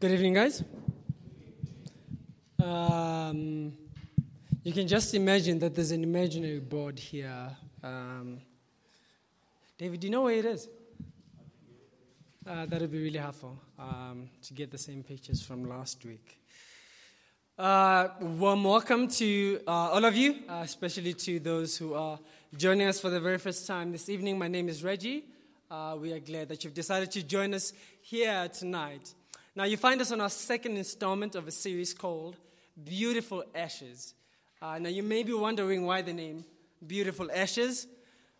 Good evening, guys. Um, you can just imagine that there's an imaginary board here. Um, David, do you know where it is? Uh, that would be really helpful um, to get the same pictures from last week. Uh, warm welcome to uh, all of you, uh, especially to those who are joining us for the very first time this evening. My name is Reggie. Uh, we are glad that you've decided to join us here tonight. Now, you find us on our second installment of a series called Beautiful Ashes. Uh, now, you may be wondering why the name Beautiful Ashes.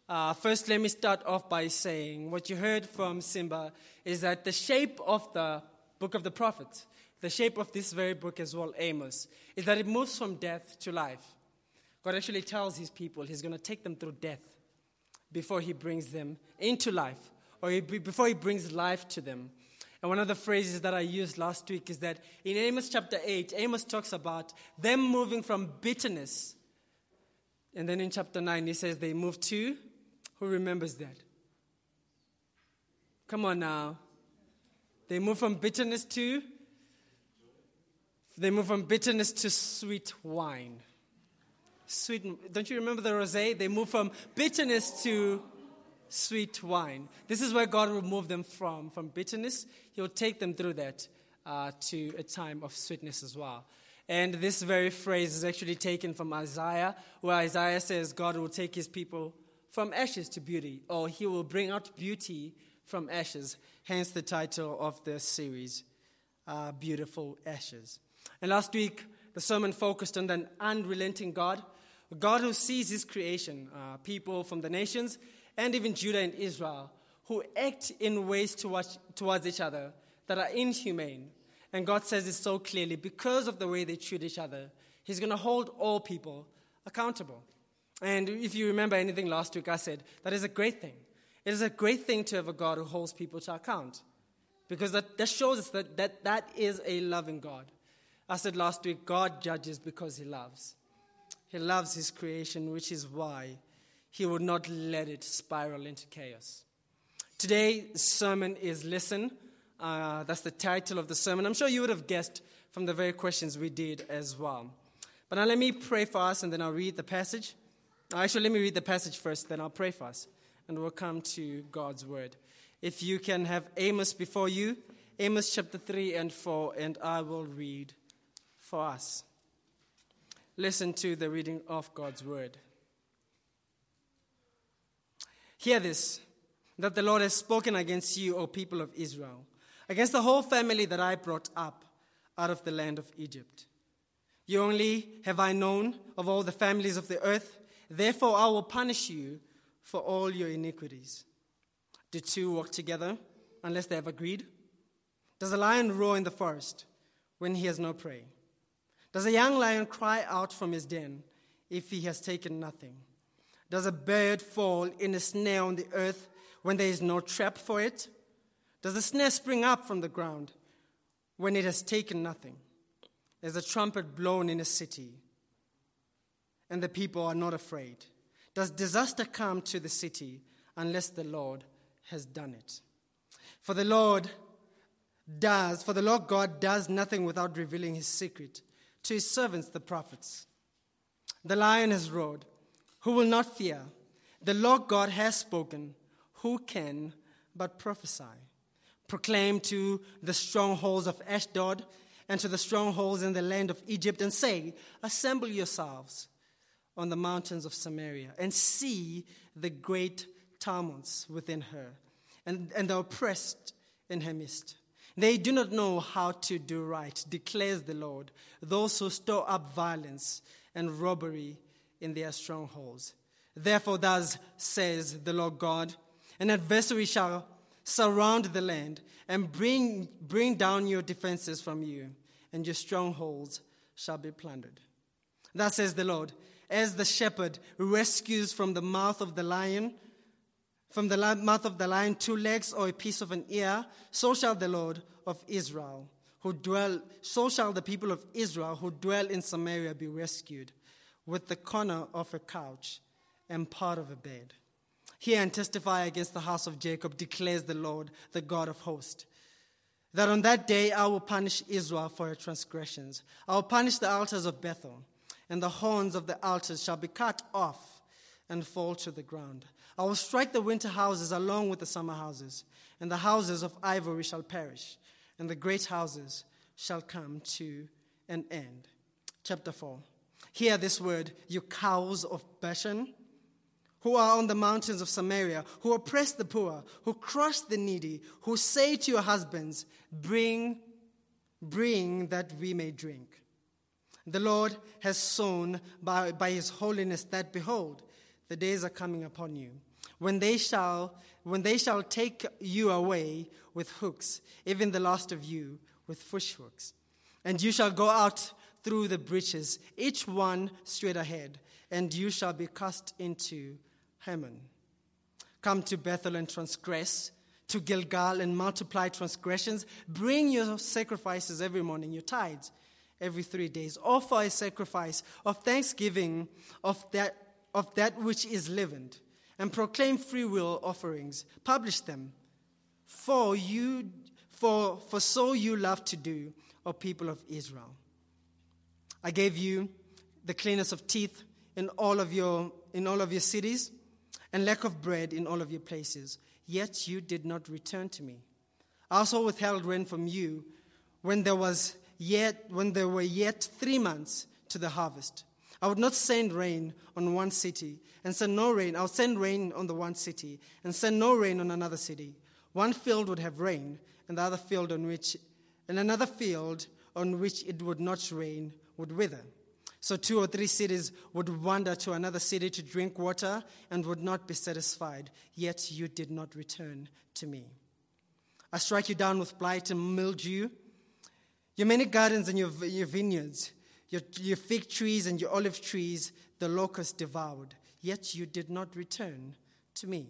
Uh, first, let me start off by saying what you heard from Simba is that the shape of the book of the prophets, the shape of this very book as well, Amos, is that it moves from death to life. God actually tells his people he's going to take them through death before he brings them into life, or he, before he brings life to them. And one of the phrases that I used last week is that in Amos chapter 8, Amos talks about them moving from bitterness. And then in chapter 9, he says they move to, who remembers that? Come on now. They move from bitterness to, they move from bitterness to sweet wine. Sweet, don't you remember the rosé? They move from bitterness to sweet wine. This is where God will move them from, from bitterness. He'll take them through that uh, to a time of sweetness as well. And this very phrase is actually taken from Isaiah, where Isaiah says God will take his people from ashes to beauty, or he will bring out beauty from ashes. Hence the title of this series, uh, Beautiful Ashes. And last week, the sermon focused on an unrelenting God, a God who sees his creation, uh, people from the nations, and even Judah and Israel, who act in ways towards, towards each other that are inhumane. And God says this so clearly because of the way they treat each other, He's going to hold all people accountable. And if you remember anything last week, I said that is a great thing. It is a great thing to have a God who holds people to account because that, that shows us that, that that is a loving God. I said last week, God judges because He loves. He loves His creation, which is why he would not let it spiral into chaos. Today's sermon is Listen. Uh, that's the title of the sermon. I'm sure you would have guessed from the very questions we did as well. But now let me pray for us and then I'll read the passage. Actually, let me read the passage first, then I'll pray for us. And we'll come to God's word. If you can have Amos before you, Amos chapter 3 and 4, and I will read for us. Listen to the reading of God's word. Hear this that the Lord has spoken against you, O people of Israel, against the whole family that I brought up out of the land of Egypt. You only have I known of all the families of the earth, therefore I will punish you for all your iniquities. Do two walk together unless they have agreed? Does a lion roar in the forest when he has no prey? Does a young lion cry out from his den if he has taken nothing? Does a bird fall in a snare on the earth when there is no trap for it? Does a snare spring up from the ground when it has taken nothing? There's a trumpet blown in a city, and the people are not afraid. Does disaster come to the city unless the Lord has done it? For the Lord does, for the Lord God does nothing without revealing his secret to his servants, the prophets. The lion has roared who will not fear. The Lord God has spoken. Who can but prophesy? Proclaim to the strongholds of Ashdod and to the strongholds in the land of Egypt and say, Assemble yourselves on the mountains of Samaria and see the great tumults within her and, and the oppressed in her midst. They do not know how to do right, declares the Lord. Those who store up violence and robbery in their strongholds. Therefore, thus says the Lord God an adversary shall surround the land and bring, bring down your defenses from you, and your strongholds shall be plundered. Thus says the Lord, as the shepherd rescues from the mouth of the lion, from the mouth of the lion two legs or a piece of an ear, so shall the Lord of Israel, who dwell, so shall the people of Israel who dwell in Samaria be rescued with the corner of a couch and part of a bed. Hear and testify against the house of Jacob, declares the Lord, the God of hosts. that on that day I will punish Israel for her transgressions. I will punish the altars of Bethel, and the horns of the altars shall be cut off and fall to the ground. I will strike the winter houses along with the summer houses, and the houses of ivory shall perish, and the great houses shall come to an end. Chapter 4. Hear this word, you cows of Bashan who are on the mountains of Samaria, who oppress the poor, who crush the needy, who say to your husbands, Bring, bring that we may drink. The Lord has sown by, by his holiness that, behold, the days are coming upon you, when they shall, when they shall take you away with hooks, even the last of you with fish hooks. And you shall go out through the breaches, each one straight ahead, and you shall be cast into Harmon. Come to Bethel and transgress, to Gilgal and multiply transgressions. Bring your sacrifices every morning, your tithes every three days. Offer a sacrifice of thanksgiving of that, of that which is leavened, and proclaim free will offerings. Publish them. For you for, for so you love to do, O people of Israel. I gave you the cleanness of teeth in all of your in all of your cities and lack of bread in all of your places, yet you did not return to me. I also withheld rain from you when there was yet when there were yet three months to the harvest. I would not send rain on one city and send no rain. I'll send rain on the one city and send no rain on another city. One field would have rain, and the other field on which and another field on which it would not rain would wither. So two or three cities would wander to another city to drink water and would not be satisfied, yet you did not return to me. I strike you down with blight and mildew. Your many gardens and your, your vineyards, your, your fig trees and your olive trees, the locust devoured, yet you did not return to me.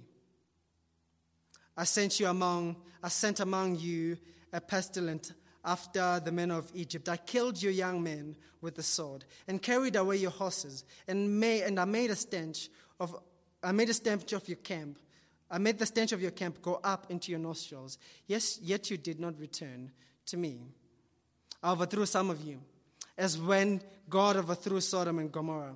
I sent you among, I sent among you a pestilent after the men of Egypt. I killed your young men with the sword and carried away your horses and, and I made a stench of I made a stench of your camp. I made the stench of your camp go up into your nostrils. Yes, yet you did not return to me. I overthrew some of you, as when God overthrew Sodom and Gomorrah.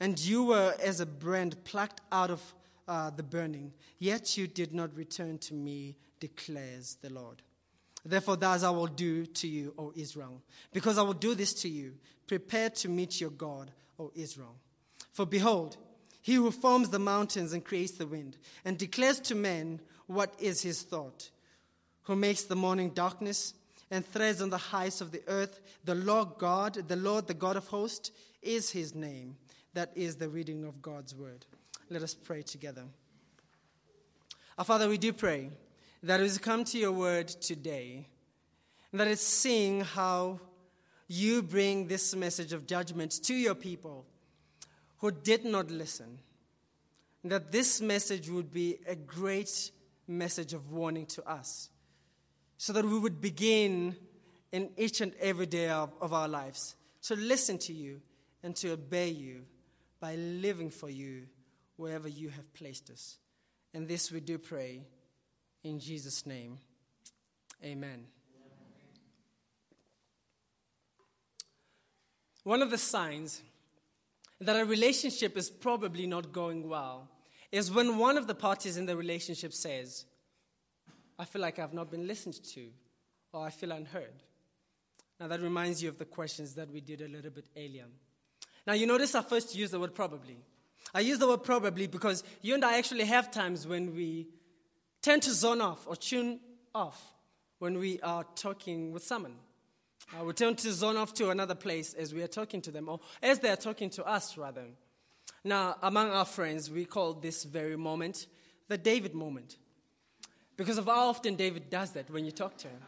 And you were as a brand plucked out of uh, the burning. Yet you did not return to me, declares the Lord. Therefore, thus I will do to you, O Israel. Because I will do this to you, prepare to meet your God, O Israel. For behold, he who forms the mountains and creates the wind, and declares to men what is his thought, who makes the morning darkness and threads on the heights of the earth, the Lord God, the Lord, the God of hosts, is his name. That is the reading of God's word. Let us pray together. Our Father, we do pray that has come to your word today, that is seeing how you bring this message of judgment to your people who did not listen. That this message would be a great message of warning to us, so that we would begin in each and every day of, of our lives to listen to you and to obey you by living for you wherever you have placed us. And this we do pray in Jesus' name, amen. One of the signs that a relationship is probably not going well is when one of the parties in the relationship says, I feel like I've not been listened to, or I feel unheard. Now, that reminds you of the questions that we did a little bit earlier. Now, you notice I first used the word probably. I use the word probably because you and I actually have times when we tend to zone off or tune off when we are talking with someone. Uh, we tend to zone off to another place as we are talking to them, or as they are talking to us, rather. Now, among our friends, we call this very moment the David moment. Because of how often David does that when you talk to him.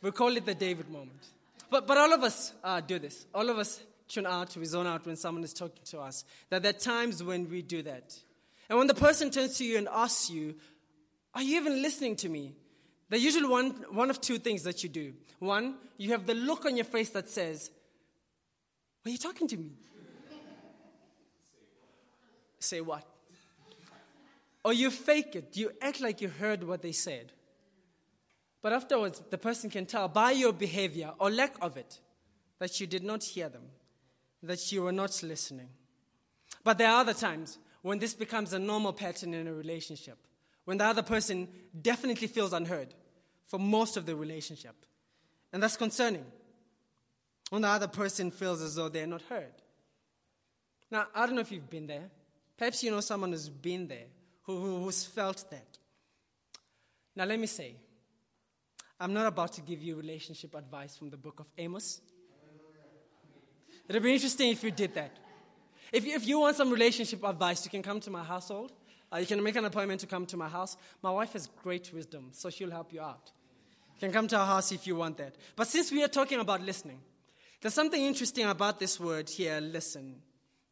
We call it the David moment. But, but all of us uh, do this. All of us tune out, we zone out when someone is talking to us. That there are times when we do that. And when the person turns to you and asks you, Are you even listening to me? There's usually one, one of two things that you do. One, you have the look on your face that says, Are you talking to me? Say what? Or you fake it. You act like you heard what they said. But afterwards, the person can tell by your behavior or lack of it that you did not hear them, that you were not listening. But there are other times when this becomes a normal pattern in a relationship, when the other person definitely feels unheard for most of the relationship. And that's concerning. When the other person feels as though they're not heard. Now, I don't know if you've been there. Perhaps you know someone who's been there, who, who's felt that. Now, let me say, I'm not about to give you relationship advice from the book of Amos. It'd be interesting if you did that. If you, if you want some relationship advice, you can come to my household. Uh, you can make an appointment to come to my house. My wife has great wisdom, so she'll help you out. You can come to our house if you want that. But since we are talking about listening, there's something interesting about this word here, listen,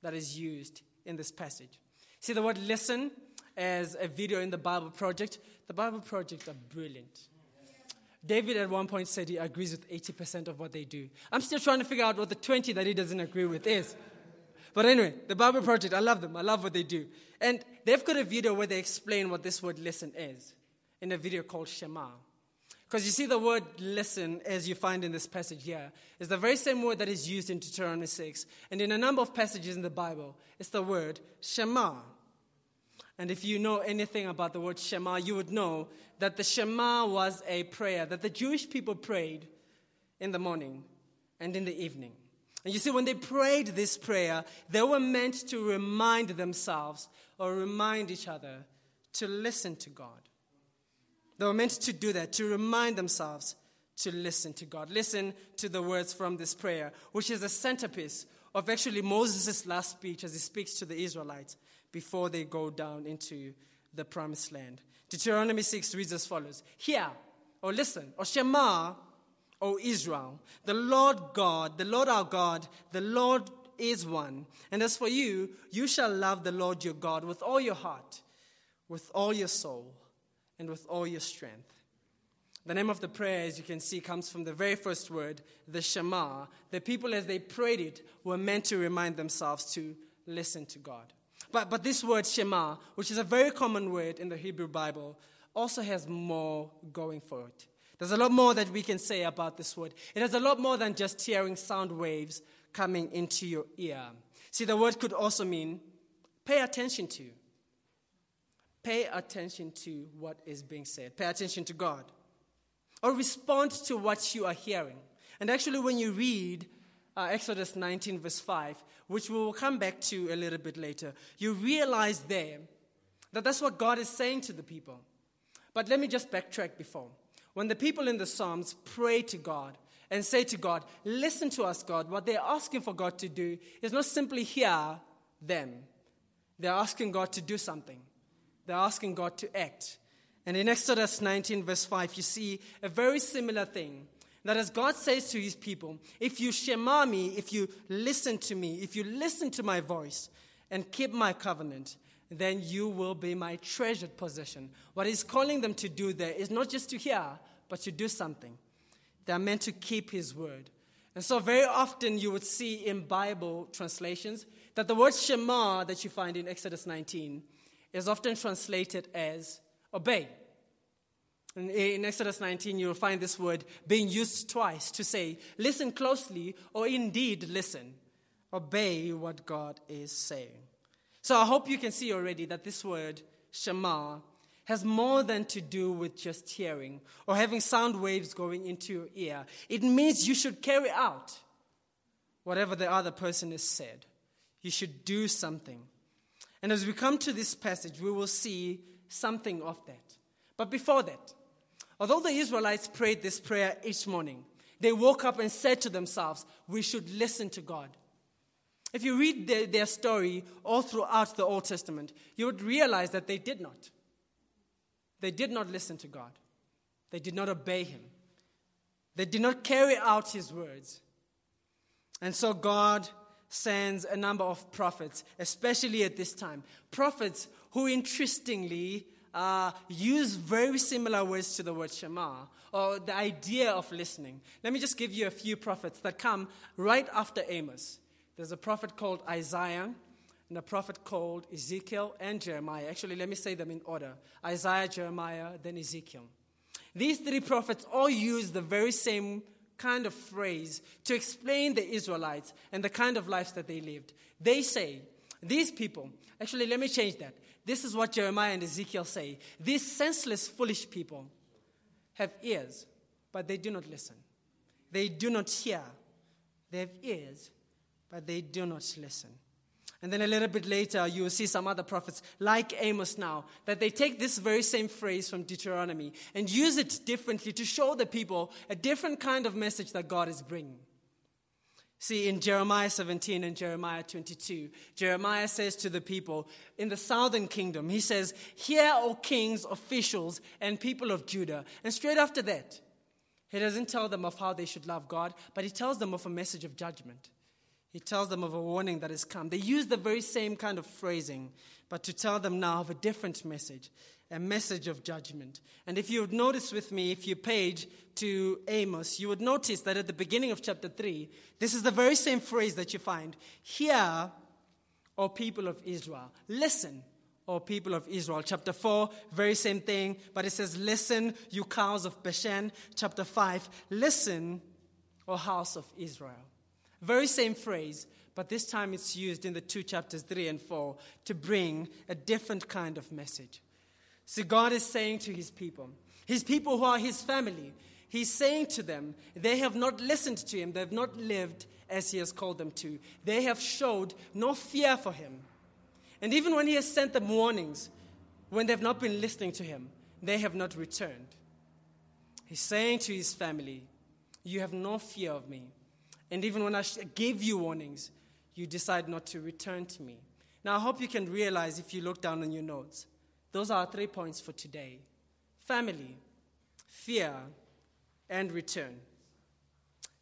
that is used in this passage. See the word listen as a video in the Bible Project. The Bible Project are brilliant. David at one point said he agrees with 80% of what they do. I'm still trying to figure out what the 20 that he doesn't agree with is. But anyway, the Bible Project, I love them. I love what they do. And they've got a video where they explain what this word listen is in a video called Shema. Because you see, the word listen, as you find in this passage here, is the very same word that is used in Deuteronomy 6. And in a number of passages in the Bible, it's the word Shema. And if you know anything about the word Shema, you would know that the Shema was a prayer that the Jewish people prayed in the morning and in the evening. And you see, when they prayed this prayer, they were meant to remind themselves or remind each other to listen to God. They were meant to do that, to remind themselves to listen to God. Listen to the words from this prayer, which is the centerpiece of actually Moses' last speech as he speaks to the Israelites before they go down into the promised land. Deuteronomy 6 reads as follows Hear, or listen, or Shema, O Israel, the Lord God, the Lord our God, the Lord is one. And as for you, you shall love the Lord your God with all your heart, with all your soul, and with all your strength. The name of the prayer, as you can see, comes from the very first word, the Shema. The people, as they prayed it, were meant to remind themselves to listen to God. But, but this word Shema, which is a very common word in the Hebrew Bible, also has more going for it. There's a lot more that we can say about this word. It has a lot more than just hearing sound waves coming into your ear. See, the word could also mean pay attention to. Pay attention to what is being said. Pay attention to God. Or respond to what you are hearing. And actually, when you read uh, Exodus 19, verse 5, which we will come back to a little bit later, you realize there that that's what God is saying to the people. But let me just backtrack before. When the people in the Psalms pray to God and say to God, Listen to us, God, what they're asking for God to do is not simply hear them, they're asking God to do something. They're asking God to act. And in Exodus 19, verse 5, you see a very similar thing. That as God says to his people, if you shema me, if you listen to me, if you listen to my voice and keep my covenant, then you will be my treasured possession. What he's calling them to do there is not just to hear, but to do something. They are meant to keep his word. And so, very often, you would see in Bible translations that the word Shema that you find in Exodus 19 is often translated as obey. In Exodus 19, you'll find this word being used twice to say, listen closely, or indeed listen. Obey what God is saying. So I hope you can see already that this word, Shema, has more than to do with just hearing or having sound waves going into your ear. It means you should carry out whatever the other person has said. You should do something. And as we come to this passage, we will see something of that. But before that, Although the Israelites prayed this prayer each morning, they woke up and said to themselves, We should listen to God. If you read their, their, story all throughout the Old Testament, you would realize that they did not. They did not listen to God, they did not obey Him, they did not carry out His words. And so God sends a number of prophets, especially at this time. Prophets who, interestingly, uh, use very similar words to the word Shema, or the idea of listening. Let me just give you a few prophets that come right after Amos. There's a prophet called Isaiah, and a prophet called Ezekiel and Jeremiah. Actually, let me say them in order Isaiah, Jeremiah, then Ezekiel. These three prophets all use the very same kind of phrase to explain the Israelites and the kind of lives that they lived. They say, these people, actually, let me change that. This is what Jeremiah and Ezekiel say. These senseless, foolish people have ears, but they do not listen. They do not hear. They have ears, but they do not listen. And then a little bit later, you will see some other prophets, like Amos now, that they take this very same phrase from Deuteronomy and use it differently to show the people a different kind of message that God is bringing. See, in Jeremiah 17 and Jeremiah 22, Jeremiah says to the people in the southern kingdom, he says, Hear, O kings, officials, and people of Judah. And straight after that, he doesn't tell them of how they should love God, but he tells them of a message of judgment. He tells them of a warning that has come. They use the very same kind of phrasing, but to tell them now of a different message, a message of judgment. And if you would notice with me, if you page to Amos, you would notice that at the beginning of chapter 3, this is the very same phrase that you find. Hear, O people of Israel. Listen, O people of Israel. Chapter 4, very same thing, but it says, Listen, you cows of Bashan. Chapter 5, Listen, O house of Israel. Very same phrase, but this time it's used in the two chapters 3 and 4 to bring a different kind of message. So God is saying to his people, his people who are his family, he's saying to them, they have not listened to him, they have not lived as he has called them to. They have showed no fear for him. And even when he has sent them warnings, when they've not been listening to him, they have not returned. He's saying to his family, You have no fear of me. And even when I gave you warnings, you decide not to return to me. Now, I hope you can realize if you look down on your notes, those are three points for today family, fear, and return.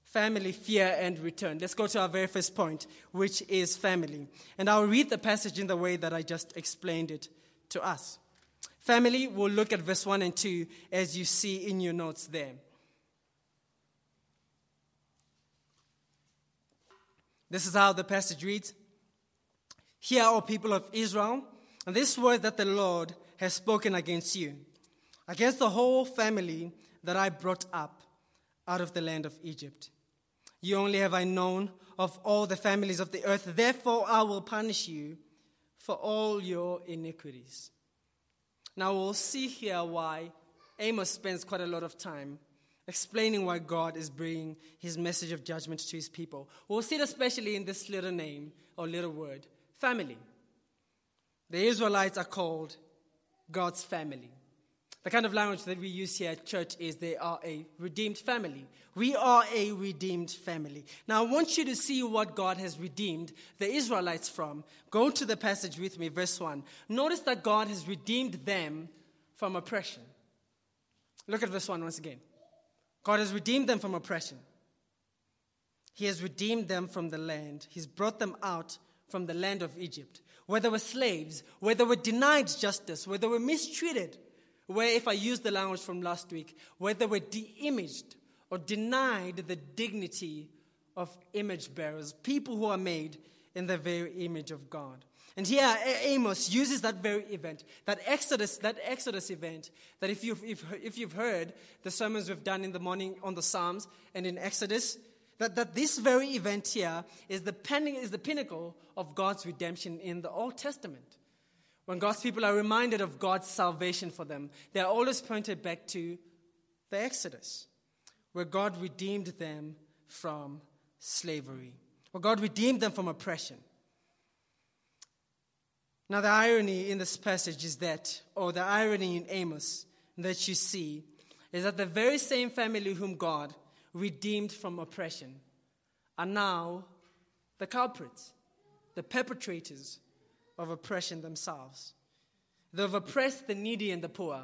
Family, fear, and return. Let's go to our very first point, which is family. And I'll read the passage in the way that I just explained it to us. Family, we'll look at verse 1 and 2 as you see in your notes there. This is how the passage reads Hear, O people of Israel, and this word that the Lord has spoken against you, against the whole family that I brought up out of the land of Egypt. You only have I known of all the families of the earth, therefore I will punish you for all your iniquities. Now we'll see here why Amos spends quite a lot of time explaining why God is bringing his message of judgment to his people. We'll see it especially in this little name or little word family. The Israelites are called God's family. The kind of language that we use here at church is they are a redeemed family. We are a redeemed family. Now, I want you to see what God has redeemed the Israelites from. Go to the passage with me, verse 1. Notice that God has redeemed them from oppression. Look at verse 1 once again. God has redeemed them from oppression. He has redeemed them from the land. He's brought them out from the land of Egypt, where they were slaves, where they were denied justice, where they were mistreated, where, if I use the language from last week, where they were de imaged or denied the dignity of image bearers, people who are made in the very image of God. And here Amos uses that very event, that Exodus, that Exodus event, that if you've, if, if you've heard the sermons we've done in the morning on the Psalms and in Exodus, that, that this very event here is the, pending, is the pinnacle of God's redemption in the Old Testament. When God's people are reminded of God's salvation for them, they are always pointed back to the Exodus, where God redeemed them from slavery, where God redeemed them from oppression. Now, the irony in this passage is that, or the irony in Amos that you see, is that the very same family whom God redeemed from oppression are now the culprits, the perpetrators of oppression themselves. They've oppressed the needy and the poor,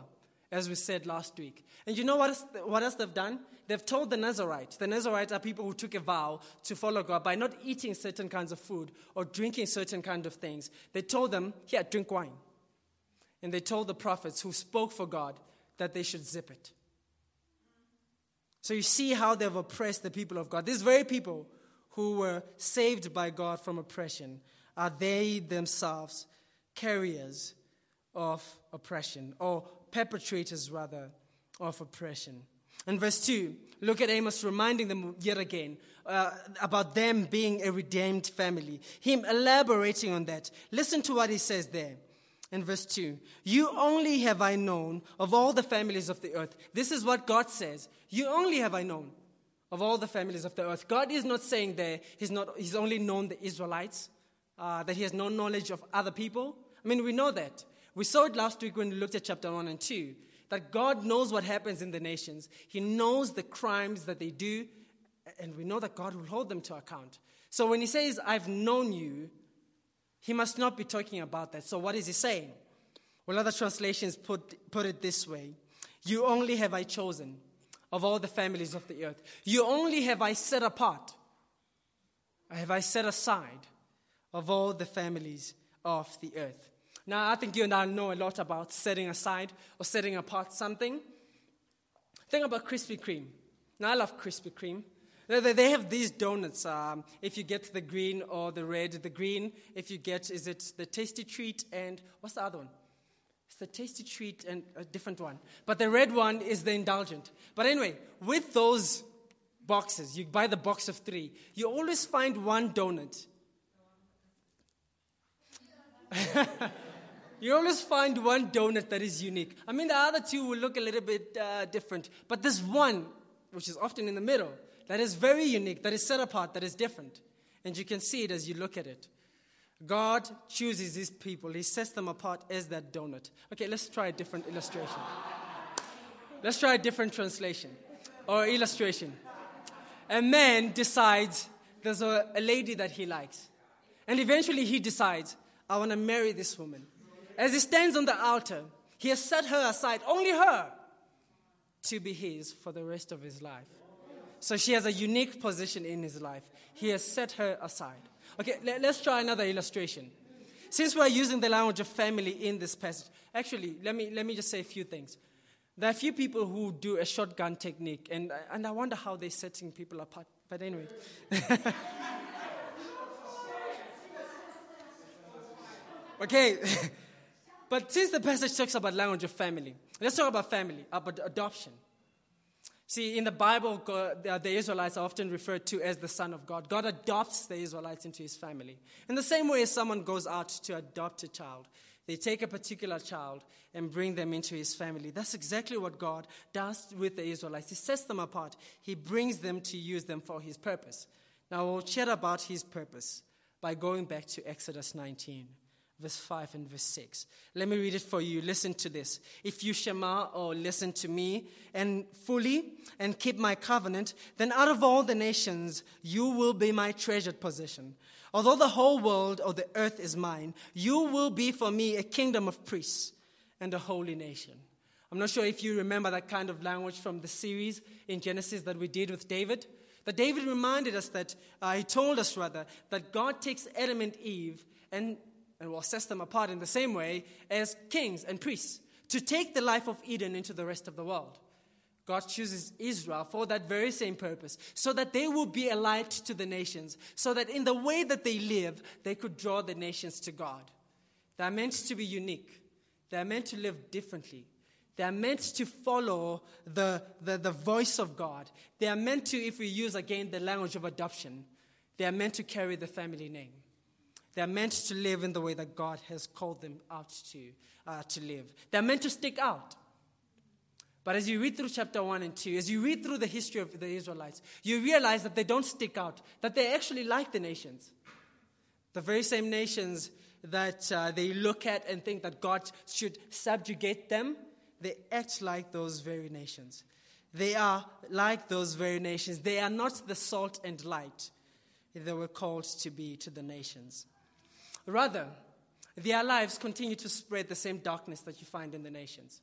as we said last week. And you know what else, what else they've done? They've told the Nazarites. The Nazarites are people who took a vow to follow God by not eating certain kinds of food or drinking certain kind of things. They told them, here, drink wine. And they told the prophets who spoke for God that they should zip it. So you see how they've oppressed the people of God. These very people who were saved by God from oppression are they themselves carriers of oppression, or perpetrators rather of oppression. In verse 2, look at Amos reminding them yet again uh, about them being a redeemed family. Him elaborating on that. Listen to what he says there in verse 2. You only have I known of all the families of the earth. This is what God says. You only have I known of all the families of the earth. God is not saying there he's, not, he's only known the Israelites, uh, that he has no knowledge of other people. I mean, we know that. We saw it last week when we looked at chapter 1 and 2 that God knows what happens in the nations. He knows the crimes that they do, and we know that God will hold them to account. So when he says, I've known you, he must not be talking about that. So what is he saying? Well, other translations put, put it this way You only have I chosen of all the families of the earth. You only have I set apart, have I set aside of all the families of the earth. Now, I think you and I know a lot about setting aside or setting apart something. Think about Krispy Kreme. Now, I love Krispy Kreme. They have these donuts. Um, if you get the green or the red, the green, if you get, is it the tasty treat and what's the other one? It's the tasty treat and a different one. But the red one is the indulgent. But anyway, with those boxes, you buy the box of three, you always find one donut. you always find one donut that is unique. I mean, the other two will look a little bit uh, different, but this one, which is often in the middle, that is very unique, that is set apart, that is different. And you can see it as you look at it. God chooses these people, He sets them apart as that donut. Okay, let's try a different illustration. let's try a different translation or illustration. A man decides there's a, a lady that he likes. And eventually he decides, I want to marry this woman. As he stands on the altar, he has set her aside, only her, to be his for the rest of his life. So she has a unique position in his life. He has set her aside. Okay, let, us try another illustration. Since we're using the language of family in this passage, actually, let me, let me just say a few things. There are a few people who do a shotgun technique, and, and I wonder how they're setting people apart. But anyway. okay. but since the passage talks about language of family, let's talk about family, about adoption. See, in the Bible, the Israelites are often referred to as the Son of God. God adopts the Israelites into his family. In the same way as someone goes out to adopt a child, they take a particular child and bring them into his family. That's exactly what God does with the Israelites. He sets them apart, he brings them to use them for his purpose. Now, we'll chat about his purpose by going back to Exodus 19 verse 5 and verse 6. Let me read it for you. Listen to this. If you shema or listen to me and fully and keep my covenant, then out of all the nations you will be my treasured possession. Although the whole world or the earth is mine, you will be for me a kingdom of priests and a holy nation. I'm not sure if you remember that kind of language from the series in Genesis that we did with David. That David reminded us that, uh, he told us rather, that God takes Adam and Eve and and will set them apart in the same way as kings and priests to take the life of Eden into the rest of the world. God chooses Israel for that very same purpose, so that they will be a light to the nations, so that in the way that they live, they could draw the nations to God. They are meant to be unique, they are meant to live differently. They are meant to follow the, the, the voice of God. They are meant to, if we use again the language of adoption, they are meant to carry the family name. They're meant to live in the way that God has called them out to, uh, to live. They're meant to stick out. But as you read through chapter 1 and 2, as you read through the history of the Israelites, you realize that they don't stick out, that they actually like the nations. The very same nations that uh, they look at and think that God should subjugate them, they act like those very nations. They are like those very nations. They are not the salt and light they were called to be to the nations. Rather, their lives continue to spread the same darkness that you find in the nations.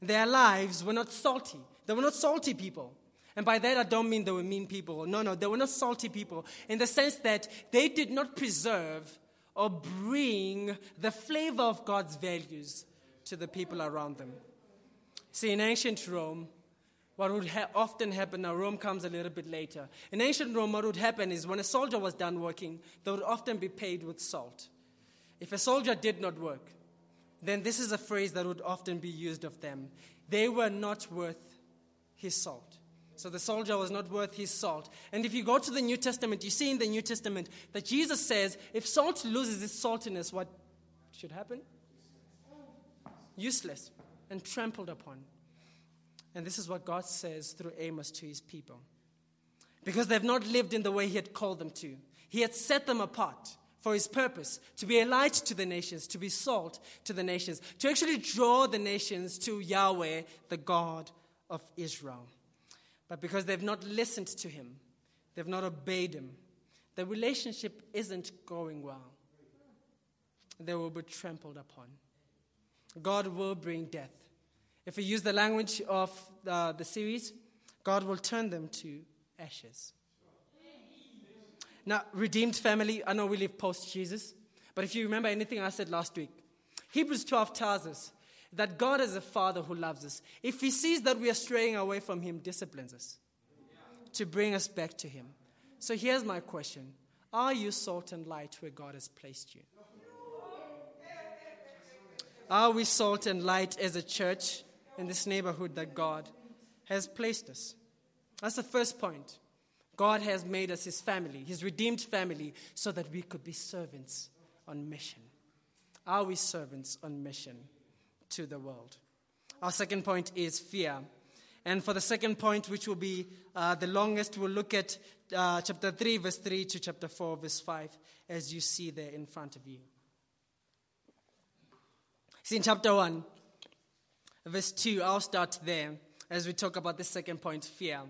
Their lives were not salty. They were not salty people. And by that, I don't mean they were mean people. No, no, they were not salty people in the sense that they did not preserve or bring the flavor of God's values to the people around them. See, in ancient Rome, what would ha- often happen, now Rome comes a little bit later. In ancient Rome, what would happen is when a soldier was done working, they would often be paid with salt. If a soldier did not work, then this is a phrase that would often be used of them. they were not worth his salt. So the soldier was not worth his salt. And if you go to the New Testament, you see in the New Testament that Jesus says if salt loses its saltiness, what should happen? Useless and trampled upon. And this is what God says through Amos to his people. Because they've not lived in the way he had called them to, he had set them apart for his purpose to be a light to the nations, to be salt to the nations, to actually draw the nations to Yahweh, the God of Israel. But because they've not listened to him, they've not obeyed him, the relationship isn't going well. They will be trampled upon. God will bring death. If we use the language of the series, God will turn them to ashes. Now, redeemed family, I know we live post Jesus, but if you remember anything I said last week, Hebrews 12 tells us that God is a father who loves us. If he sees that we are straying away from him, disciplines us to bring us back to him. So here's my question Are you salt and light where God has placed you? Are we salt and light as a church in this neighborhood that God has placed us? That's the first point. God has made us his family, his redeemed family, so that we could be servants on mission. Are we servants on mission to the world? Our second point is fear. And for the second point, which will be uh, the longest, we'll look at uh, chapter 3, verse 3 to chapter 4, verse 5, as you see there in front of you. See, in chapter 1, verse 2, I'll start there as we talk about the second point fear.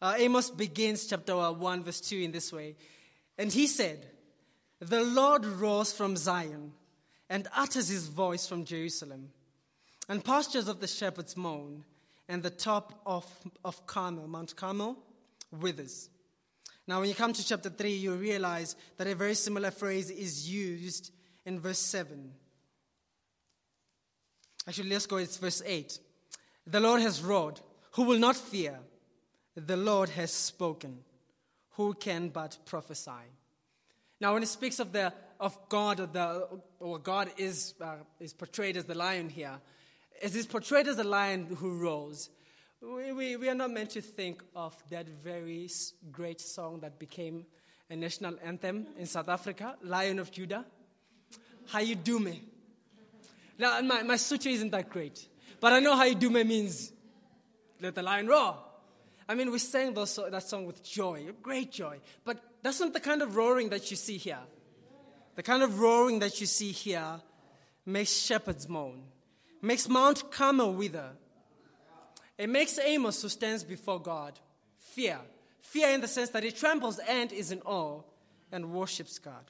Uh, Amos begins chapter 1, verse 2 in this way. And he said, The Lord rose from Zion and utters his voice from Jerusalem. And pastures of the shepherds moan, and the top of, of Carmel, Mount Carmel, withers. Now, when you come to chapter 3, you realize that a very similar phrase is used in verse 7. Actually, let's go, it's verse 8. The Lord has roared. Who will not fear? The Lord has spoken. Who can but prophesy? Now, when it speaks of, the, of God, or, the, or God is, uh, is portrayed as the lion here, as he's portrayed as a lion who roars, we, we, we are not meant to think of that very great song that became a national anthem in South Africa, Lion of Judah. How you do me? Now, my, my sutra isn't that great, but I know how you do me means let the lion roar. I mean, we sang those, that song with joy, great joy, but that's not the kind of roaring that you see here. The kind of roaring that you see here makes shepherds moan makes Mount Carmel wither. It makes Amos, who stands before God, fear. Fear in the sense that he trembles and is in awe and worships God.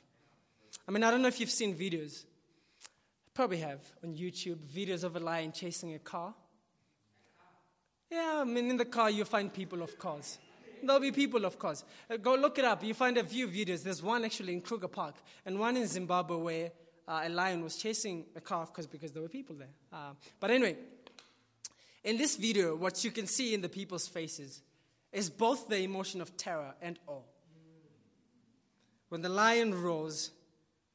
I mean, I don't know if you've seen videos. Probably have on YouTube videos of a lion chasing a car. Yeah, I mean, in the car, you find people, of course. There'll be people, of course. Uh, go look it up. You find a few videos. There's one actually in Kruger Park and one in Zimbabwe where uh, a lion was chasing a calf because, because there were people there. Uh, but anyway, in this video, what you can see in the people's faces is both the emotion of terror and awe. When the lion roars,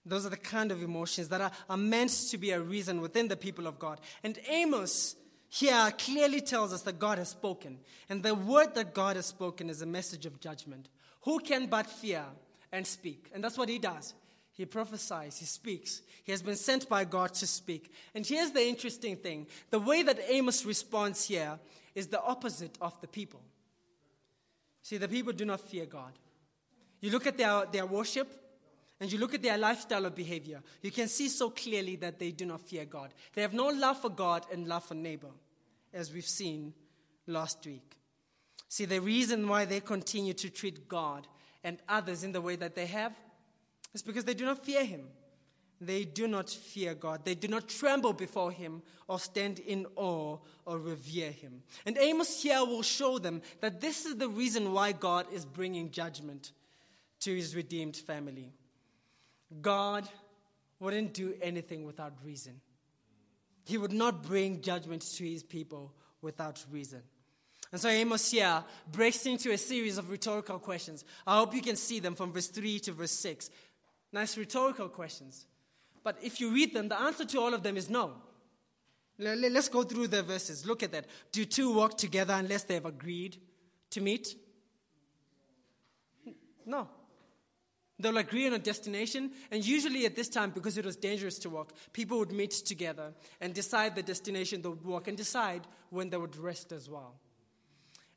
those are the kind of emotions that are, are meant to be a reason within the people of God. And Amos here clearly tells us that God has spoken. And the word that God has spoken is a message of judgment. Who can but fear and speak? And that's what he does. He prophesies, he speaks. He has been sent by God to speak. And here's the interesting thing the way that Amos responds here is the opposite of the people. See, the people do not fear God. You look at their, their worship and you look at their lifestyle of behavior, you can see so clearly that they do not fear God. They have no love for God and love for neighbor, as we've seen last week. See, the reason why they continue to treat God and others in the way that they have is because they do not fear him. They do not fear God. They do not tremble before him or stand in awe or revere him. And Amos here will show them that this is the reason why God is bringing judgment to his redeemed family. God wouldn't do anything without reason. He would not bring judgment to his people without reason. And so Amos here breaks into a series of rhetorical questions. I hope you can see them from verse 3 to verse 6. Nice rhetorical questions. But if you read them, the answer to all of them is no. Let's go through the verses. Look at that. Do two walk together unless they have agreed to meet? No. They'll agree on a destination, and usually at this time, because it was dangerous to walk, people would meet together and decide the destination they would walk and decide when they would rest as well.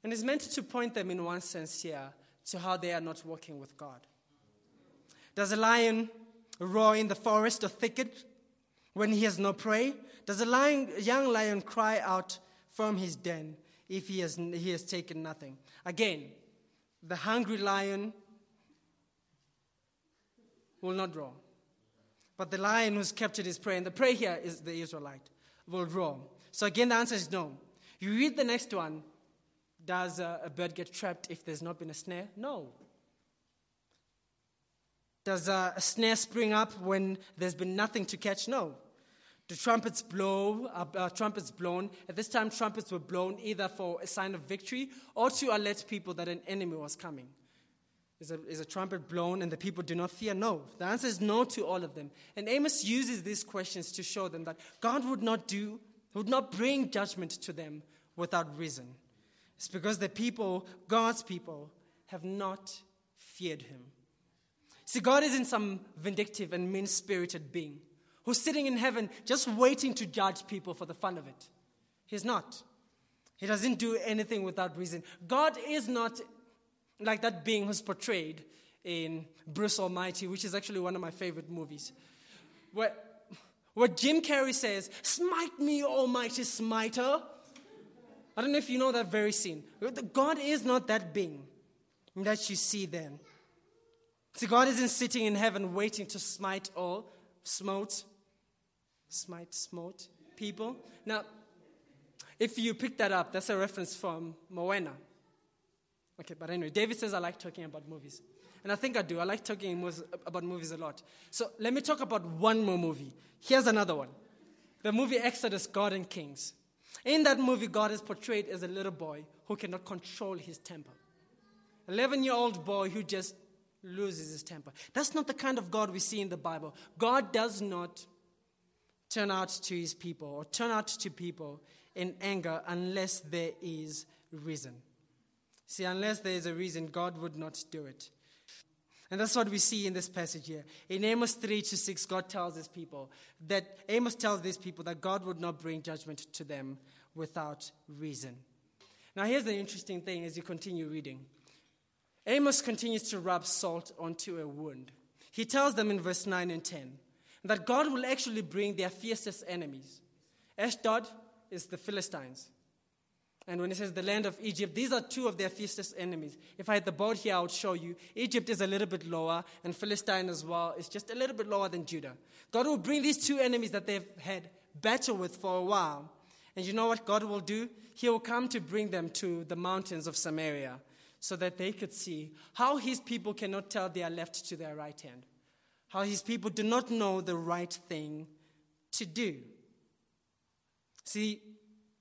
And it's meant to point them, in one sense, here to how they are not walking with God. Does a lion roar in the forest or thicket when he has no prey? Does a lion, young lion cry out from his den if he has, he has taken nothing? Again, the hungry lion will not roar. But the lion who's captured his prey, and the prey here is the Israelite, will roar. So again, the answer is no. You read the next one. Does a, bird get trapped if there's not been a snare? No. Does a, snare spring up when there's been nothing to catch? No. Do trumpets blow? Uh, uh, trumpets blown. At this time, trumpets were blown either for a sign of victory or to alert people that an enemy was coming. Is a, is a trumpet blown and the people do not fear? No. The answer is no to all of them. And Amos uses these questions to show them that God would not do, would not bring judgment to them without reason. It's because the people, God's people, have not feared him. See, God isn't some vindictive and mean spirited being who's sitting in heaven just waiting to judge people for the fun of it. He's not. He doesn't do anything without reason. God is not like that being who's portrayed in Bruce Almighty, which is actually one of my favorite movies. Where, where Jim Carrey says, Smite me, Almighty Smiter. I don't know if you know that very scene. God is not that being that you see then. See, God isn't sitting in heaven waiting to smite all, smote, smite, smote people. Now, if you pick that up, that's a reference from Moana. Okay, but anyway, David says I like talking about movies. And I think I do. I like talking about movies a lot. So let me talk about one more movie. Here's another one the movie Exodus God and Kings. In that movie, God is portrayed as a little boy who cannot control his temper. 11 year old boy who just loses his temper. That's not the kind of God we see in the Bible. God does not turn out to his people or turn out to people in anger unless there is reason. See, unless there is a reason, God would not do it. And that's what we see in this passage here. In Amos 3 to 6, God tells his people that Amos tells these people that God would not bring judgment to them without reason. Now, here's the interesting thing as you continue reading Amos continues to rub salt onto a wound. He tells them in verse 9 and 10 that God will actually bring their fiercest enemies. Ashdod is the Philistines. And when it says the land of Egypt, these are two of their fiercest enemies. If I had the board here, I would show you. Egypt is a little bit lower, and Philistine as well is just a little bit lower than Judah. God will bring these two enemies that they've had battle with for a while. And you know what God will do? He will come to bring them to the mountains of Samaria so that they could see how his people cannot tell their left to their right hand, how his people do not know the right thing to do. See,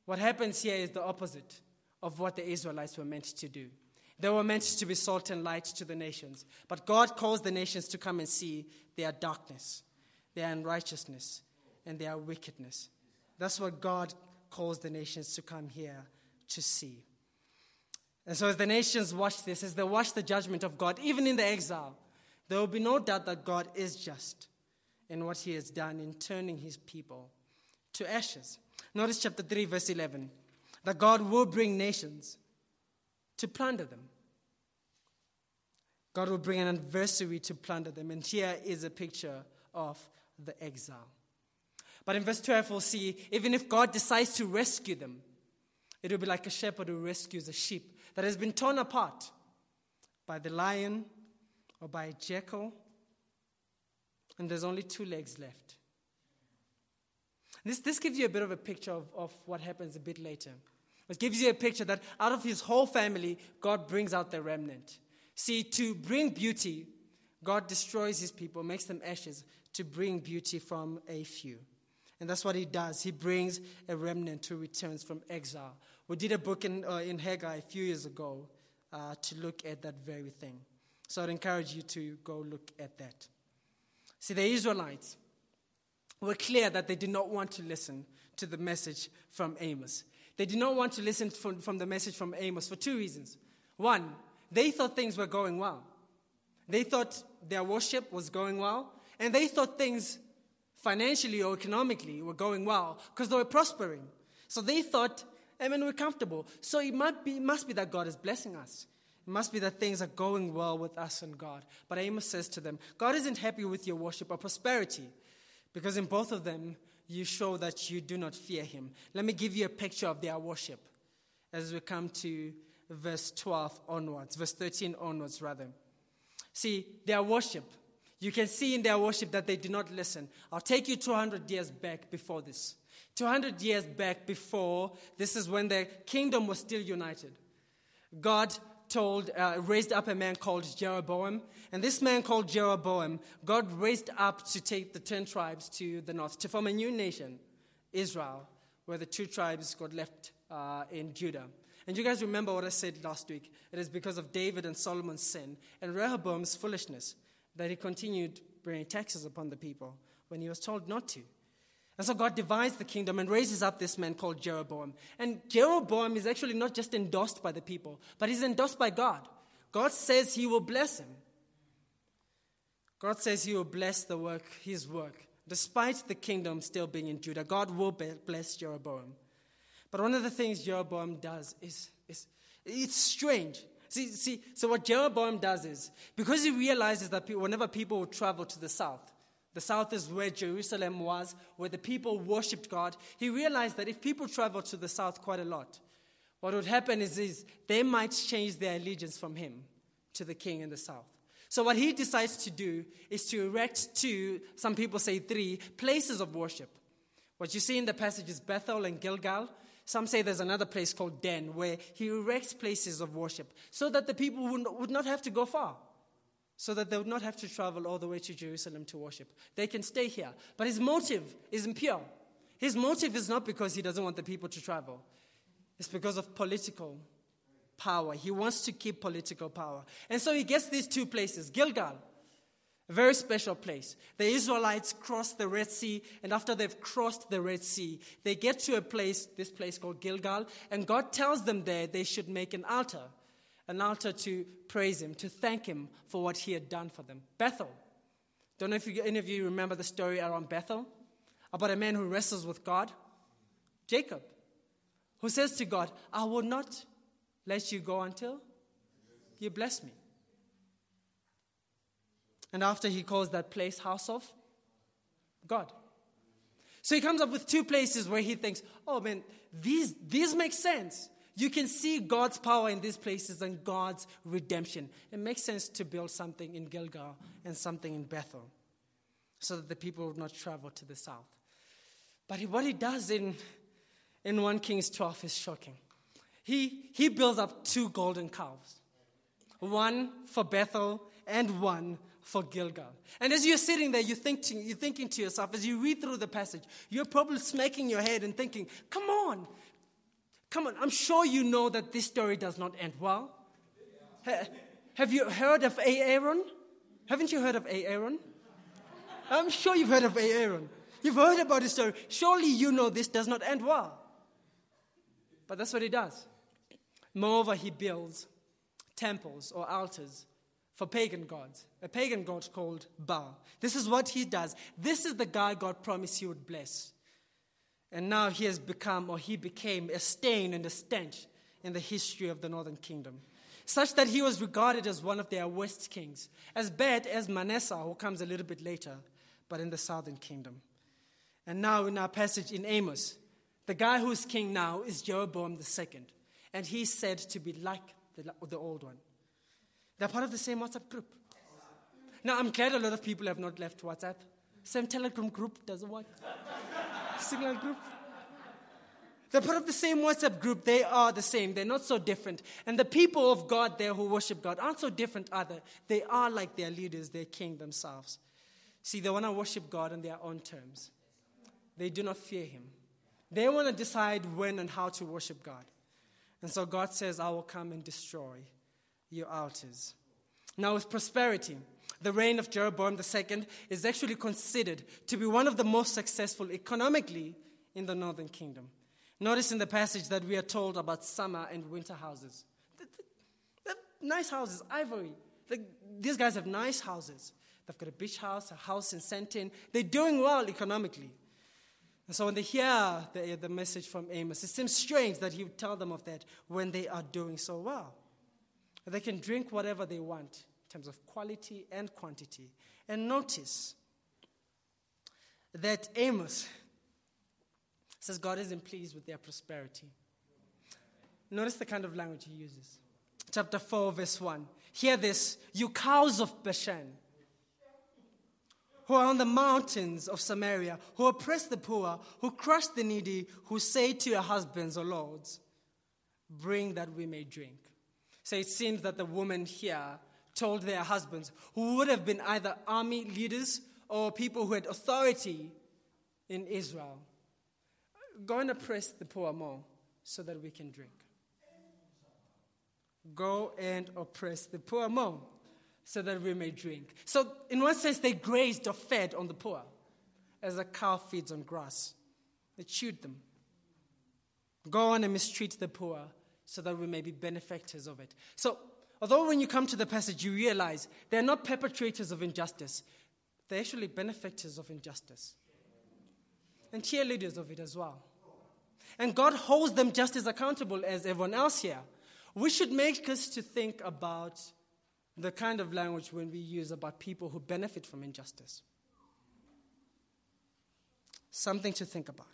what happens here is the opposite of what the Israelites were meant to do. They were meant to be salt and light to the nations. But God calls the nations to come and see their darkness, their unrighteousness, and their wickedness. That's what God calls the nations to come here to see. And so, as the nations watch this, as they watch the judgment of God, even in the exile, there will be no doubt that God is just in what he has done in turning his people to ashes. Notice chapter 3, verse 11 that God will bring nations to plunder them. God will bring an adversary to plunder them. And here is a picture of the exile. But in verse 12, we'll see even if God decides to rescue them, it will be like a shepherd who rescues a sheep that has been torn apart by the lion or by a jackal, and there's only two legs left. This, this gives you a bit of a picture of, of what happens a bit later. It gives you a picture that out of his whole family, God brings out the remnant. See, to bring beauty, God destroys his people, makes them ashes, to bring beauty from a few. And that's what he does. He brings a remnant who returns from exile. We did a book in, uh, in Haggai a few years ago uh, to look at that very thing. So I'd encourage you to go look at that. See, the Israelites, were clear that they did not want to listen to the message from Amos. They did not want to listen from, from the message from Amos for two reasons. One, they thought things were going well. They thought their worship was going well, and they thought things financially or economically were going well because they were prospering. So they thought, I mean, we're comfortable. So it, might be, it must be that God is blessing us. It must be that things are going well with us and God. But Amos says to them, God isn't happy with your worship or prosperity because in both of them, you show that you do not fear him. Let me give you a picture of their worship as we come to verse 12 onwards, verse 13 onwards, rather. See, their worship, you can see in their worship that they do not listen. I'll take you 200 years back before this. 200 years back before, this is when the kingdom was still united. God told, uh, raised up a man called Jeroboam. And this man called Jeroboam, God raised up to take the 10 tribes to the north, to form a new nation, Israel, where the two tribes got left uh, in Judah. And you guys remember what I said last week. It is because of David and Solomon's sin and Rehoboam's foolishness that he continued bringing taxes upon the people when he was told not to. And so God divides the kingdom and raises up this man called Jeroboam. And Jeroboam is actually not just endorsed by the people, but he's endorsed by God. God says he will bless him. God says he will bless the work, his work. Despite the kingdom still being in Judah, God will bless Jeroboam. But one of the things Jeroboam does is, is it's strange. See, see, so what Jeroboam does is, because he realizes that whenever people would travel to the south, the south is where Jerusalem was, where the people worshipped God. He realized that if people traveled to the south quite a lot, what would happen is, is they might change their allegiance from him to the king in the south. So, what he decides to do is to erect two, some people say three, places of worship. What you see in the passage is Bethel and Gilgal. Some say there's another place called Dan where he erects places of worship so that the people would not have to go far so that they would not have to travel all the way to Jerusalem to worship. They can stay here. But his motive is impure. His motive is not because he doesn't want the people to travel, it's because of political power. He wants to keep political power. And so he gets these two places Gilgal, a very special place. The Israelites cross the Red Sea, and after they've crossed the Red Sea, they get to a place, this place called Gilgal, and God tells them there they should make an altar an altar to praise him, to thank him for what he had done for them. Bethel. Don't know if you, any of you remember the story around Bethel about a man who wrestles with God. Jacob, who says to God, I will not let you go until you bless me. And after he calls that place house of God. So he comes up with two places where he thinks, oh man, these, these make sense. You can see God's power in these places and God's redemption. It makes sense to build something in Gilgal and something in Bethel so that the people would not travel to the south. But what he does in, in 1 Kings 12 is shocking. He, he builds up two golden calves one for Bethel and one for Gilgal. And as you're sitting there, you're thinking, you're thinking to yourself, as you read through the passage, you're probably smacking your head and thinking, come on, Come on, I'm sure you know that this story does not end well. have you heard of Aaron? Haven't you heard of Aaron? I'm sure you've heard of Aaron. You've heard about his story. Surely you know this does not end well. But that's what he does. Moreover, he builds temples or altars for pagan gods, a pagan god called Baal. This is what he does. This is the guy God promised he would bless. And now he has become, or he became, a stain and a stench in the history of the northern kingdom, such that he was regarded as one of their worst kings, as bad as Manasseh, who comes a little bit later, but in the southern kingdom. And now, in our passage in Amos, the guy who's king now is Jeroboam II, and he's said to be like the, the old one. They're part of the same WhatsApp group. Now, I'm glad a lot of people have not left WhatsApp. Same Telegram group doesn't work signal group. They're part of the same WhatsApp group. They are the same. They're not so different. And the people of God there who worship God aren't so different either. They are like their leaders, their king themselves. See, they want to worship God on their own terms. They do not fear Him. They want to decide when and how to worship God. And so God says, I will come and destroy your altars. Now, with prosperity, The reign of Jeroboam II is actually considered to be one of the most successful economically in the northern kingdom. Notice in the passage that we are told about summer and winter houses. Nice houses, ivory. these guys have nice houses. They've got a beach house, a house in Sandton. They're doing well economically. And so when they hear the, the message from Amos, it seems strange that he would tell them of that when they are doing so well. They can drink whatever they want in terms of quality and quantity. And notice that Amos says God isn't pleased with their prosperity. Notice the kind of language he uses. Chapter 4, verse 1. Hear this, you cows of Bashan, who are on the mountains of Samaria, who oppress the poor, who crush the needy, who say to your husbands or lords, Bring that we may drink. So it seems that the woman here told their husbands, who would have been either army leaders or people who had authority in Israel, Go and oppress the poor more so that we can drink. Go and oppress the poor more so that we may drink. So, in one sense, they grazed or fed on the poor as a cow feeds on grass. They chewed them. Go on and mistreat the poor so that we may be benefactors of it. So, although when you come to the passage, you realize they're not perpetrators of injustice, they're actually benefactors of injustice and cheerleaders of it as well. And God holds them just as accountable as everyone else here. We should make us to think about the kind of language when we use about people who benefit from injustice. Something to think about.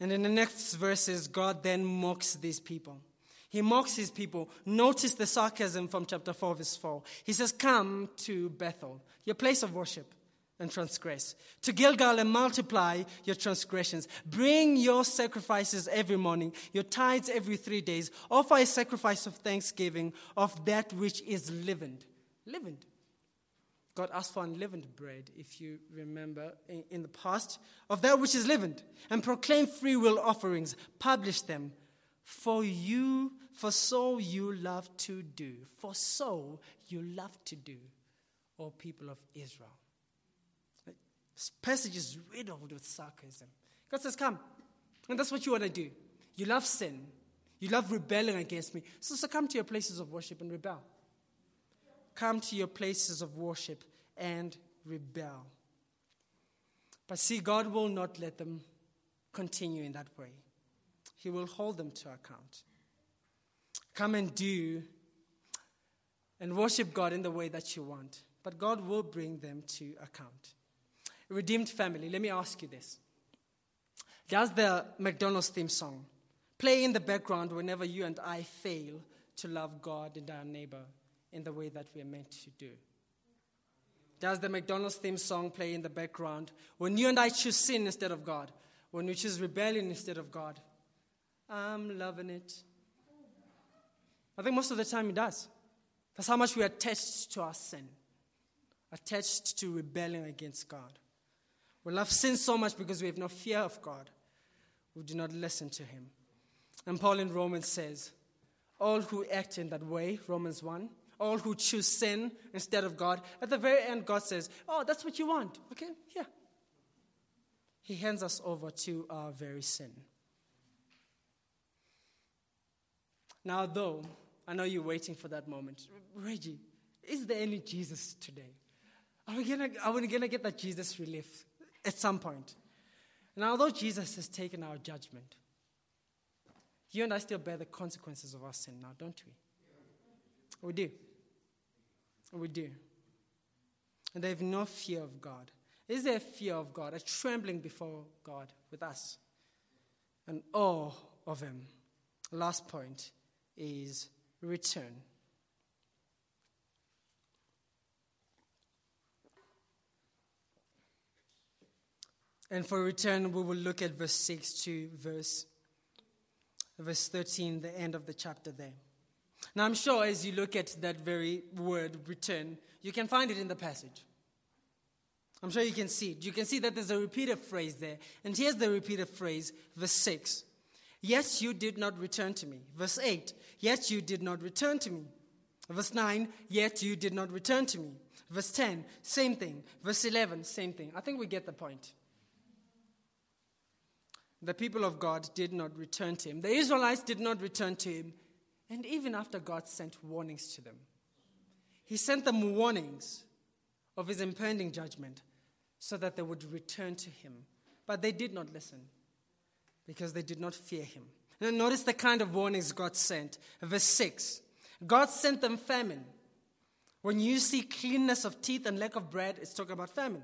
And in the next verses, God then mocks these people. He mocks his people. Notice the sarcasm from chapter 4, verse 4. He says, Come to Bethel, your place of worship and transgress. To Gilgal and multiply your transgressions. Bring your sacrifices every morning, your tithes every three days. Offer a sacrifice of thanksgiving of that which is leavened. Leavened. God asked for unleavened bread, if you remember in, in the past, of that which is leavened. And proclaim free will offerings. Publish them. For you, for so you love to do. For so you love to do, O people of Israel. This passage is riddled with sarcasm. God says, Come. And that's what you want to do. You love sin. You love rebelling against me. So, so come to your places of worship and rebel. Come to your places of worship and rebel. But see, God will not let them continue in that way. He will hold them to account. Come and do and worship God in the way that you want. But God will bring them to account. Redeemed family, let me ask you this. Does the McDonald's theme song play in the background whenever you and I fail to love God and our neighbor in the way that we are meant to do? Does the McDonald's theme song play in the background when you and I choose sin instead of God? When we choose rebellion instead of God? I'm loving it. I think most of the time it does. That's how much we are attached to our sin, attached to rebelling against God. We love sin so much because we have no fear of God. We do not listen to Him. And Paul in Romans says, All who act in that way, Romans 1, all who choose sin instead of God, at the very end, God says, Oh, that's what you want. Okay, yeah. He hands us over to our very sin. Now, though, I know you're waiting for that moment. Reggie, is there any Jesus today? Are we gonna, are we gonna get that Jesus relief? at some point. And although Jesus has taken our judgment, you and I still bear the consequences of our sin now, don't we? We do. We do. And they have no fear of God. Is there a fear of God, a trembling before God with us, an awe of Him? Last point is return. And for return, we will look at verse 6 to verse, verse 13, the end of the chapter there. Now, I'm sure as you look at that very word, return, you can find it in the passage. I'm sure you can see it. You can see that there's a repeated phrase there. And here's the repeated phrase, verse 6. Yes, you did not return to me. Verse 8. Yes, you did not return to me. Verse 9, yet you did not return to me. Verse 10, same thing. Verse 11, same thing. I think we get the point. The people of God did not return to him. The Israelites did not return to him. And even after God sent warnings to them, he sent them warnings of his impending judgment so that they would return to him. But they did not listen because they did not fear him. Now, notice the kind of warnings God sent. Verse 6 God sent them famine. When you see cleanness of teeth and lack of bread, it's talking about famine.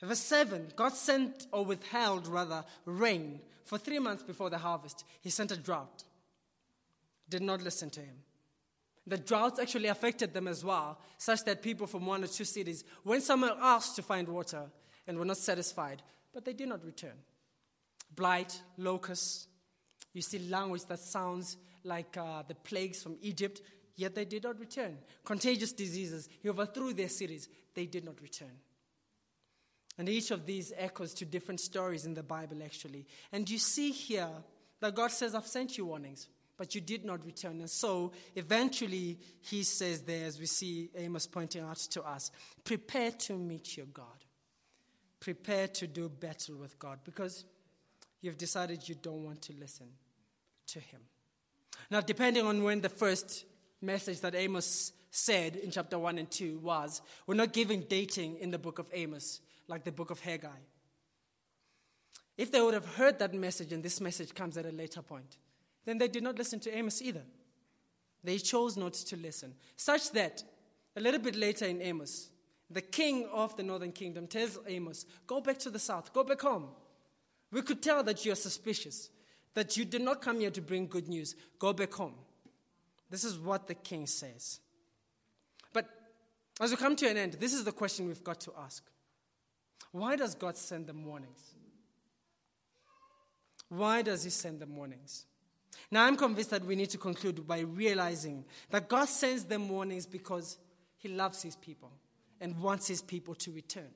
Verse 7 God sent or withheld, rather, rain for three months before the harvest. He sent a drought. Did not listen to him. The droughts actually affected them as well, such that people from one or two cities went somewhere else to find water and were not satisfied, but they did not return. Blight, locusts, you see language that sounds like uh, the plagues from Egypt, yet they did not return. Contagious diseases, he overthrew their cities, they did not return. And each of these echoes to different stories in the Bible, actually. And you see here that God says, I've sent you warnings but you did not return. And so eventually he says there, as we see Amos pointing out to us, prepare to meet your God. Prepare to do battle with God because you've decided you don't want to listen to him. Now, depending on when the first message that Amos said in chapter 1 and 2 was, we're not giving dating in the book of Amos like the book of Haggai. If they would have heard that message and this message comes at a later point, then they did not listen to Amos either. They chose not to listen. Such that, a little bit later in Amos, the king of the northern kingdom tells Amos, Go back to the south, go back home. We could tell that you are suspicious, that you did not come here to bring good news. Go back home. This is what the king says. But as we come to an end, this is the question we've got to ask Why does God send them warnings? Why does He send them warnings? Now, I'm convinced that we need to conclude by realizing that God sends them warnings because He loves His people and wants His people to return.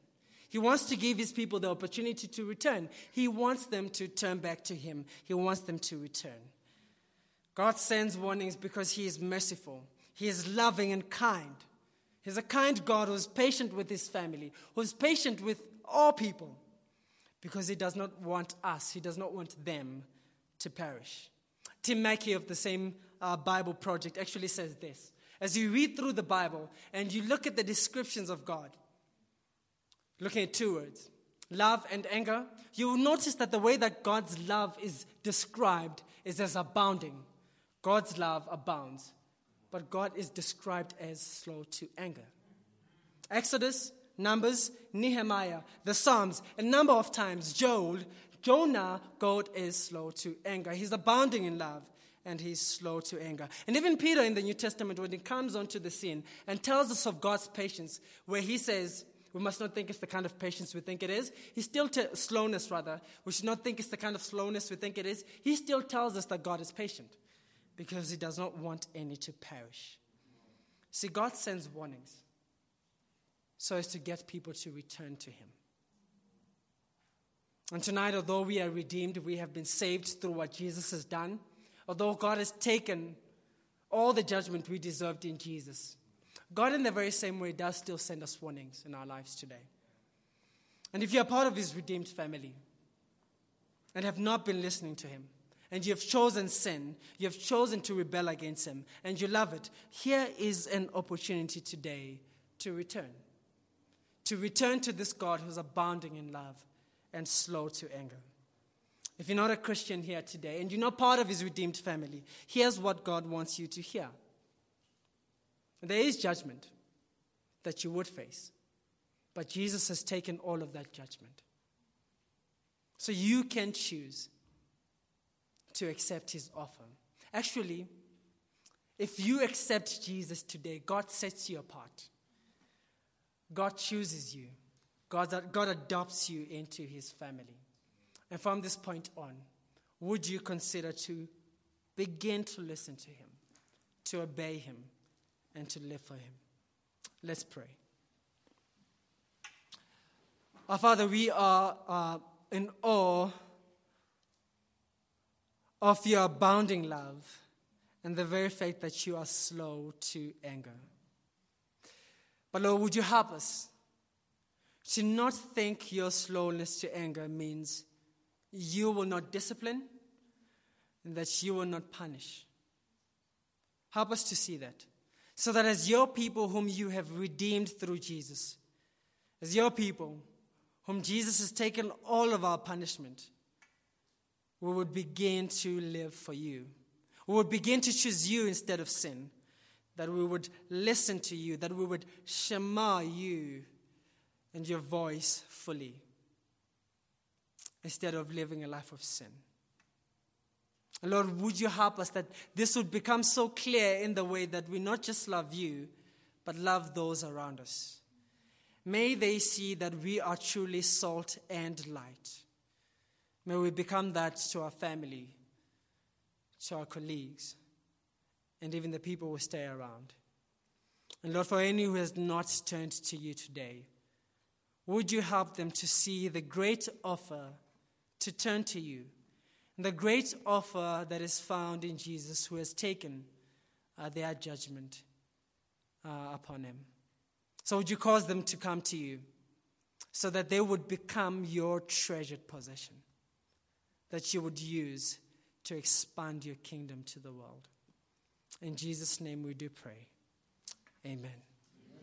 He wants to give His people the opportunity to return. He wants them to turn back to Him, He wants them to return. God sends warnings because He is merciful, He is loving and kind. He's a kind God who's patient with His family, who's patient with all people because He does not want us, He does not want them to perish. Tim Mackie of the same uh, Bible Project actually says this. As you read through the Bible and you look at the descriptions of God, looking at two words, love and anger, you will notice that the way that God's love is described is as abounding. God's love abounds, but God is described as slow to anger. Exodus, Numbers, Nehemiah, the Psalms, a number of times, Joel Jonah, God is slow to anger. He's abounding in love and he's slow to anger. And even Peter in the New Testament, when he comes onto the scene and tells us of God's patience, where he says, we must not think it's the kind of patience we think it is. He still, t- slowness rather, we should not think it's the kind of slowness we think it is. He still tells us that God is patient because he does not want any to perish. See, God sends warnings so as to get people to return to him. And tonight, although we are redeemed, we have been saved through what Jesus has done, although God has taken all the judgment we deserved in Jesus, God, in the very same way, does still send us warnings in our lives today. And if you're part of His redeemed family and have not been listening to Him, and you have chosen sin, you have chosen to rebel against Him, and you love it, here is an opportunity today to return. To return to this God who's abounding in love and slow to anger. If you're not a Christian here today and you're not part of his redeemed family, here's what God wants you to hear. There is judgment that you would face, but Jesus has taken all of that judgment. So you can choose to accept his offer. Actually, if you accept Jesus today, God sets you apart. God chooses you. God, God adopts you into his family. And from this point on, would you consider to begin to listen to him, to obey him, and to live for him? Let's pray. Our Father, we are uh, in awe of your abounding love and the very fact that you are slow to anger. But Lord, would you help us to not think your slowness to anger means you will not discipline and that you will not punish. Help us to see that. So that as your people whom you have redeemed through Jesus, as your people whom Jesus has taken all of our punishment, we would begin to live for you. We would begin to choose you instead of sin. That we would listen to you, that we would shema you and your voice fully instead of living a life of sin. Lord, would you help us that this would become so clear in the way that we not just love you, but love those around us. May they see that we are truly salt and light. May we become that to our family, to our colleagues, and even the people who stay around. And Lord, for any who has not turned to you today, would you help them to see the great offer to turn to you? The great offer that is found in Jesus, who has taken uh, their judgment uh, upon him. So, would you cause them to come to you so that they would become your treasured possession, that you would use to expand your kingdom to the world? In Jesus' name we do pray. Amen.